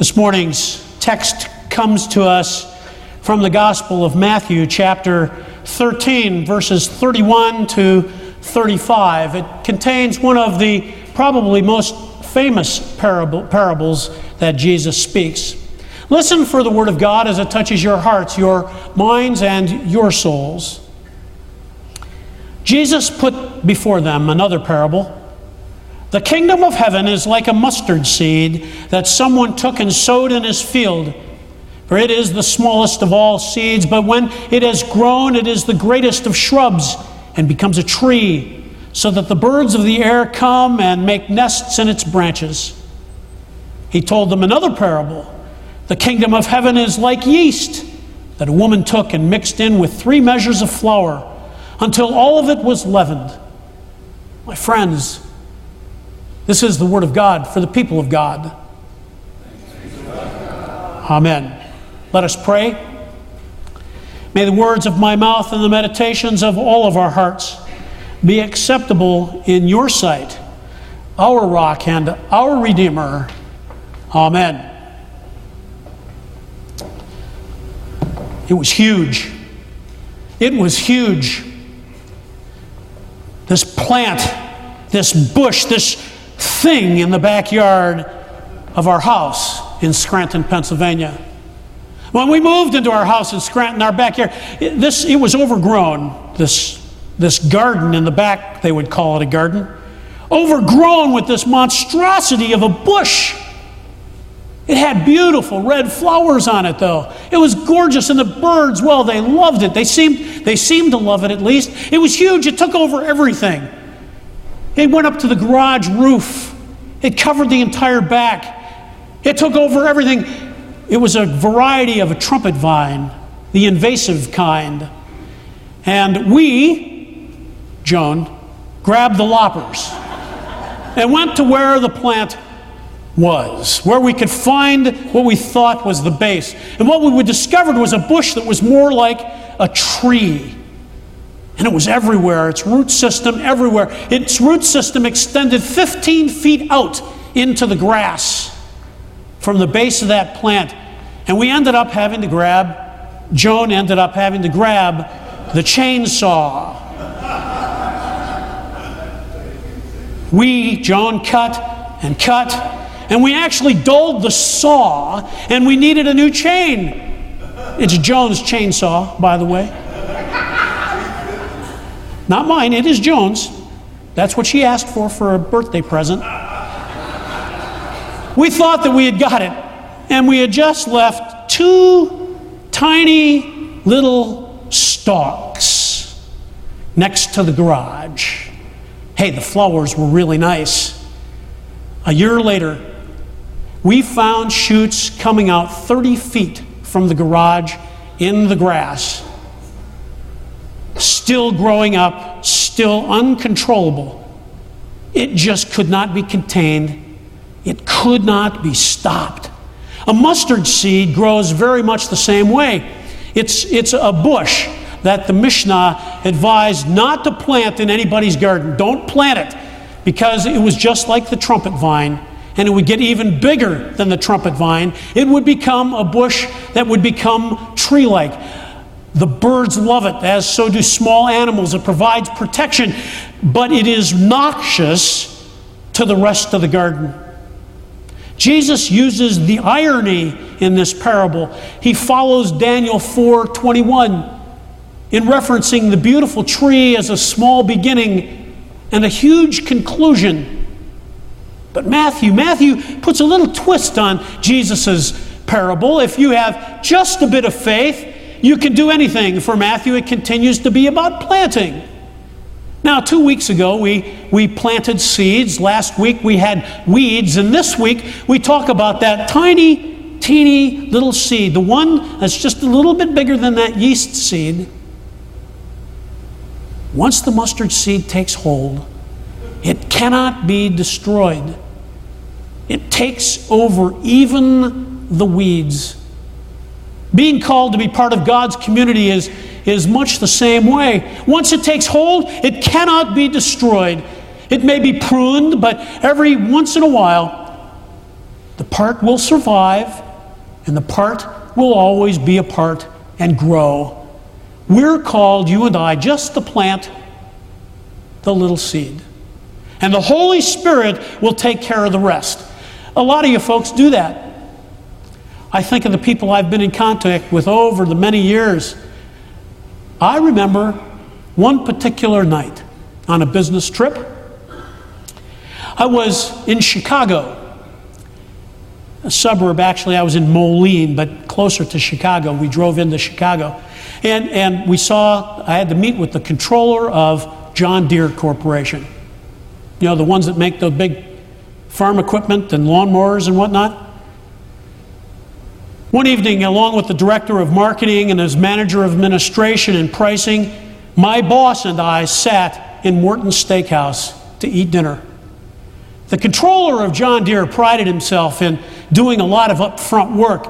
This morning's text comes to us from the Gospel of Matthew, chapter 13, verses 31 to 35. It contains one of the probably most famous parable, parables that Jesus speaks. Listen for the Word of God as it touches your hearts, your minds, and your souls. Jesus put before them another parable. The kingdom of heaven is like a mustard seed that someone took and sowed in his field. For it is the smallest of all seeds, but when it has grown, it is the greatest of shrubs and becomes a tree, so that the birds of the air come and make nests in its branches. He told them another parable. The kingdom of heaven is like yeast that a woman took and mixed in with three measures of flour until all of it was leavened. My friends, this is the word of God for the people of God. Amen. Let us pray. May the words of my mouth and the meditations of all of our hearts be acceptable in your sight, our rock and our Redeemer. Amen. It was huge. It was huge. This plant, this bush, this thing in the backyard of our house in Scranton, Pennsylvania. When we moved into our house in Scranton, our backyard, it, this, it was overgrown. This, this garden in the back, they would call it a garden, overgrown with this monstrosity of a bush. It had beautiful red flowers on it, though. It was gorgeous, and the birds, well, they loved it. They seemed, they seemed to love it at least. It was huge, it took over everything. It went up to the garage roof, it covered the entire back, it took over everything. It was a variety of a trumpet vine, the invasive kind. And we, Joan, grabbed the loppers and went to where the plant was, where we could find what we thought was the base. And what we discovered was a bush that was more like a tree. And it was everywhere, its root system everywhere. Its root system extended 15 feet out into the grass from the base of that plant. And we ended up having to grab, Joan ended up having to grab the chainsaw. We, Joan, cut and cut and we actually dulled the saw and we needed a new chain. It's Joan's chainsaw, by the way. Not mine, it is Joan's. That's what she asked for for a birthday present. We thought that we had got it, and we had just left two tiny little stalks next to the garage. Hey, the flowers were really nice. A year later, we found shoots coming out 30 feet from the garage in the grass, still growing up, still uncontrollable. It just could not be contained, it could not be stopped. A mustard seed grows very much the same way. It's, it's a bush that the Mishnah advised not to plant in anybody's garden. Don't plant it because it was just like the trumpet vine and it would get even bigger than the trumpet vine. It would become a bush that would become tree like. The birds love it, as so do small animals. It provides protection, but it is noxious to the rest of the garden. Jesus uses the irony in this parable. He follows Daniel 4:21 in referencing the beautiful tree as a small beginning and a huge conclusion. But Matthew, Matthew puts a little twist on Jesus' parable. If you have just a bit of faith, you can do anything. For Matthew, it continues to be about planting. Now, two weeks ago, we, we planted seeds. Last week, we had weeds. And this week, we talk about that tiny, teeny little seed, the one that's just a little bit bigger than that yeast seed. Once the mustard seed takes hold, it cannot be destroyed. It takes over even the weeds. Being called to be part of God's community is, is much the same way. Once it takes hold, it cannot be destroyed. It may be pruned, but every once in a while, the part will survive, and the part will always be a part and grow. We're called, you and I, just to plant the little seed. And the Holy Spirit will take care of the rest. A lot of you folks do that. I think of the people I've been in contact with over the many years. I remember one particular night on a business trip. I was in Chicago, a suburb, actually, I was in Moline, but closer to Chicago. We drove into Chicago. And, and we saw, I had to meet with the controller of John Deere Corporation. You know, the ones that make the big farm equipment and lawnmowers and whatnot. One evening, along with the director of marketing and his manager of administration and pricing, my boss and I sat in Morton's Steakhouse to eat dinner. The controller of John Deere prided himself in doing a lot of upfront work,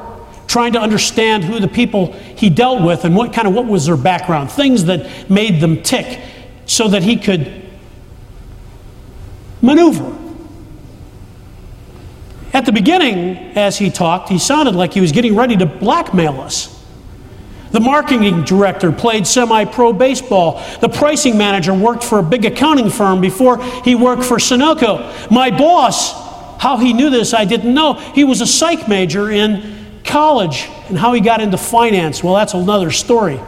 trying to understand who the people he dealt with and what kind of what was their background, things that made them tick, so that he could maneuver. At the beginning, as he talked, he sounded like he was getting ready to blackmail us. The marketing director played semi pro baseball. The pricing manager worked for a big accounting firm before he worked for Sunoco. My boss, how he knew this, I didn't know. He was a psych major in college, and how he got into finance, well, that's another story.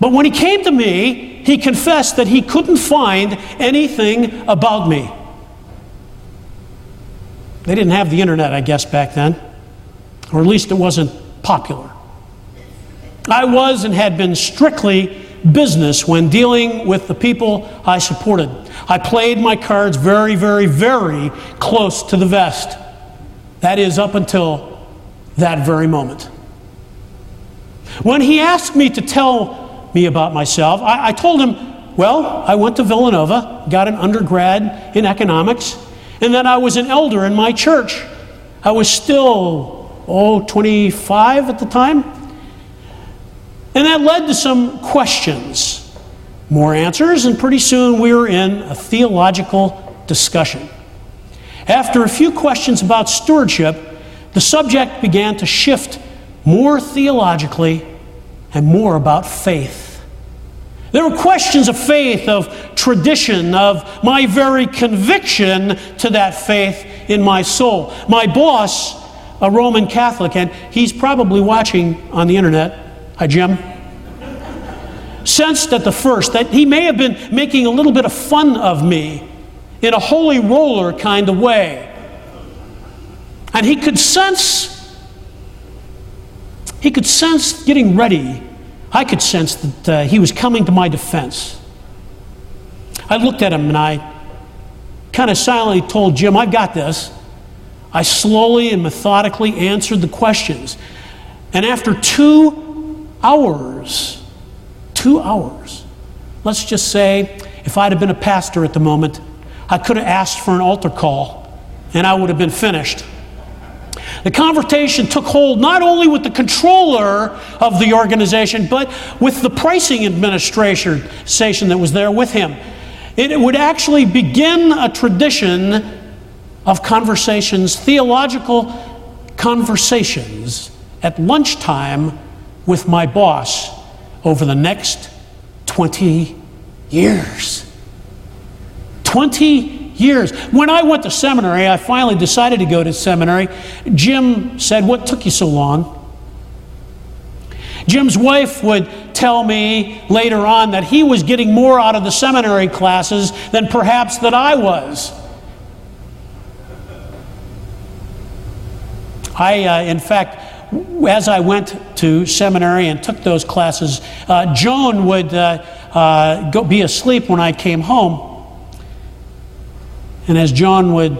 But when he came to me, he confessed that he couldn't find anything about me. They didn't have the internet, I guess, back then, or at least it wasn't popular. I was and had been strictly business when dealing with the people I supported. I played my cards very, very, very close to the vest. That is, up until that very moment. When he asked me to tell me about myself, I, I told him, well, I went to Villanova, got an undergrad in economics, and then I was an elder in my church. I was still, oh, 25 at the time. And that led to some questions, more answers, and pretty soon we were in a theological discussion. After a few questions about stewardship, the subject began to shift more theologically and more about faith. There were questions of faith, of tradition, of my very conviction to that faith in my soul. My boss, a Roman Catholic, and he's probably watching on the internet, Hi, Jim. Sensed at the first that he may have been making a little bit of fun of me in a holy roller kind of way. And he could sense, he could sense getting ready. I could sense that uh, he was coming to my defense. I looked at him and I kind of silently told Jim, I've got this. I slowly and methodically answered the questions. And after two hours, two hours. Let's just say if I'd have been a pastor at the moment, I could have asked for an altar call and I would have been finished. The conversation took hold not only with the controller of the organization, but with the pricing administration that was there with him. It would actually begin a tradition of conversations, theological conversations at lunchtime with my boss over the next 20 years. 20 years. When I went to seminary, I finally decided to go to seminary. Jim said, What took you so long? Jim's wife would tell me later on that he was getting more out of the seminary classes than perhaps that I was. I, uh, in fact, as I went to seminary and took those classes, uh, Joan would uh, uh, go, be asleep when I came home. And as Joan would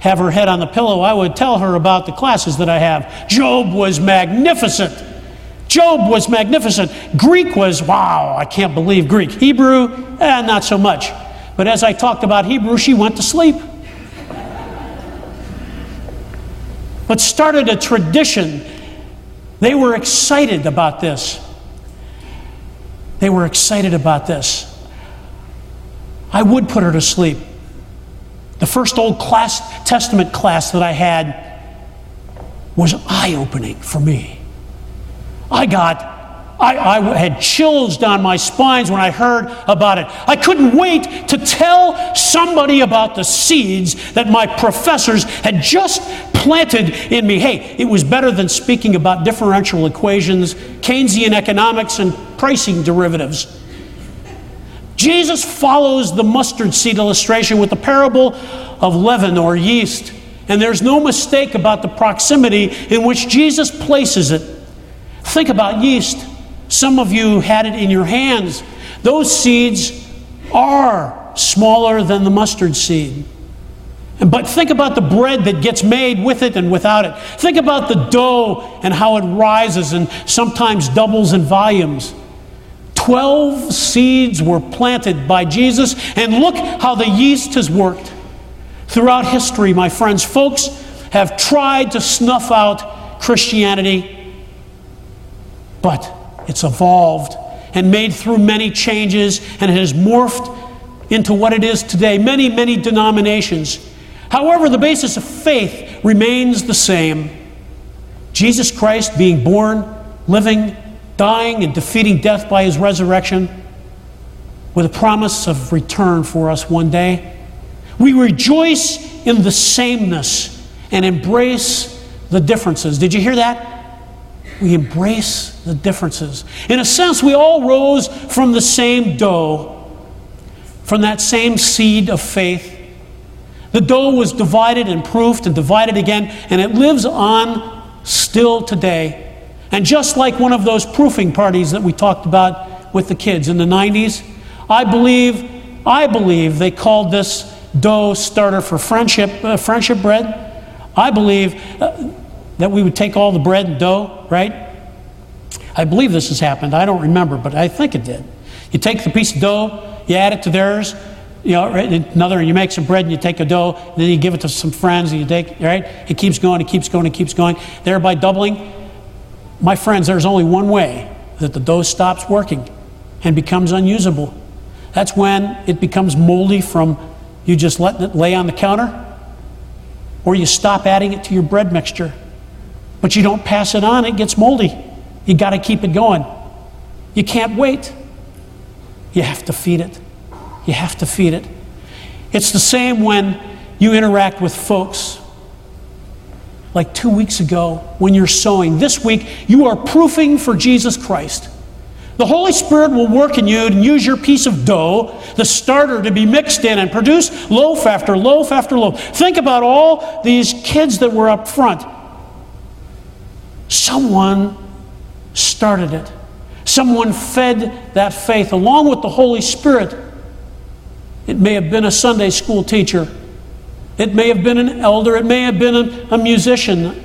have her head on the pillow, I would tell her about the classes that I have. Job was magnificent. Job was magnificent. Greek was, wow, I can't believe Greek. Hebrew, eh, not so much. But as I talked about Hebrew, she went to sleep. but started a tradition. They were excited about this. They were excited about this. I would put her to sleep. The first Old class, Testament class that I had was eye opening for me. I got I, I, had chills down my spines when I heard about it. I couldn't wait to tell somebody about the seeds that my professors had just planted in me. Hey, it was better than speaking about differential equations, Keynesian economics, and pricing derivatives. Jesus follows the mustard seed illustration with the parable of leaven or yeast. And there's no mistake about the proximity in which Jesus places it. Think about yeast. Some of you had it in your hands. Those seeds are smaller than the mustard seed. But think about the bread that gets made with it and without it. Think about the dough and how it rises and sometimes doubles in volumes. Twelve seeds were planted by Jesus, and look how the yeast has worked. Throughout history, my friends, folks have tried to snuff out Christianity, but it's evolved and made through many changes, and it has morphed into what it is today many, many denominations. However, the basis of faith remains the same Jesus Christ being born, living, dying, and defeating death by his resurrection with a promise of return for us one day. We rejoice in the sameness and embrace the differences. Did you hear that? We embrace the differences. In a sense, we all rose from the same dough, from that same seed of faith. The dough was divided and proofed and divided again, and it lives on still today. And just like one of those proofing parties that we talked about with the kids in the 90s, I believe, I believe they called this dough starter for friendship, uh, friendship bread. I believe uh, that we would take all the bread and dough, right? I believe this has happened. I don't remember, but I think it did. You take the piece of dough, you add it to theirs, you know, right, another, and you make some bread and you take a dough, and then you give it to some friends and you take, right? It keeps going, it keeps going, it keeps going, thereby doubling. My friends, there's only one way that the dough stops working and becomes unusable. That's when it becomes moldy from you just letting it lay on the counter, or you stop adding it to your bread mixture. But you don't pass it on, it gets moldy. You got to keep it going. You can't wait. You have to feed it. You have to feed it. It's the same when you interact with folks. Like two weeks ago, when you're sowing, this week, you are proofing for Jesus Christ. The Holy Spirit will work in you and use your piece of dough, the starter, to be mixed in and produce loaf after loaf after loaf. Think about all these kids that were up front. Someone started it. Someone fed that faith along with the Holy Spirit. It may have been a Sunday school teacher. It may have been an elder. It may have been a, a musician.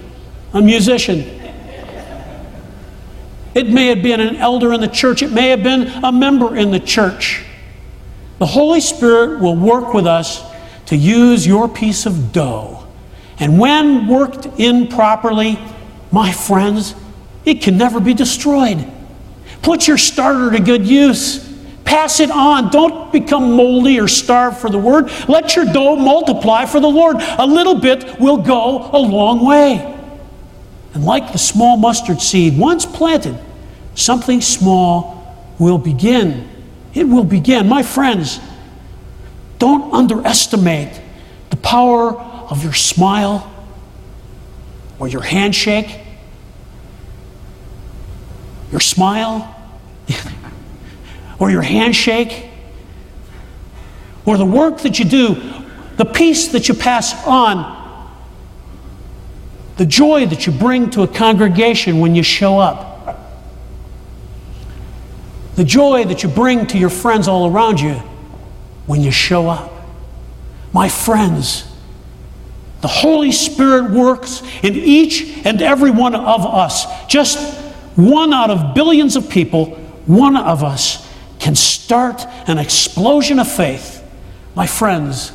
A musician. It may have been an elder in the church. It may have been a member in the church. The Holy Spirit will work with us to use your piece of dough. And when worked in properly, my friends, it can never be destroyed. Put your starter to good use. Pass it on. Don't become moldy or starve for the word. Let your dough multiply for the Lord. A little bit will go a long way. And like the small mustard seed, once planted, something small will begin. It will begin. My friends, don't underestimate the power of your smile or your handshake your smile, or your handshake, or the work that you do, the peace that you pass on, the joy that you bring to a congregation when you show up, the joy that you bring to your friends all around you when you show up. My friends, the Holy Spirit works in each and every one of us. Just one out of billions of people, one of us can start an explosion of faith. My friends,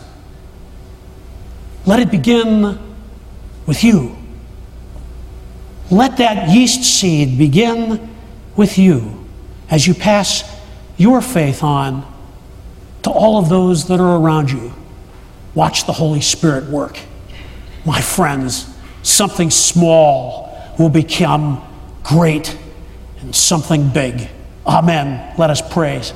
let it begin with you. Let that yeast seed begin with you as you pass your faith on to all of those that are around you. Watch the Holy Spirit work. My friends, something small will become great and something big. Amen. Let us praise.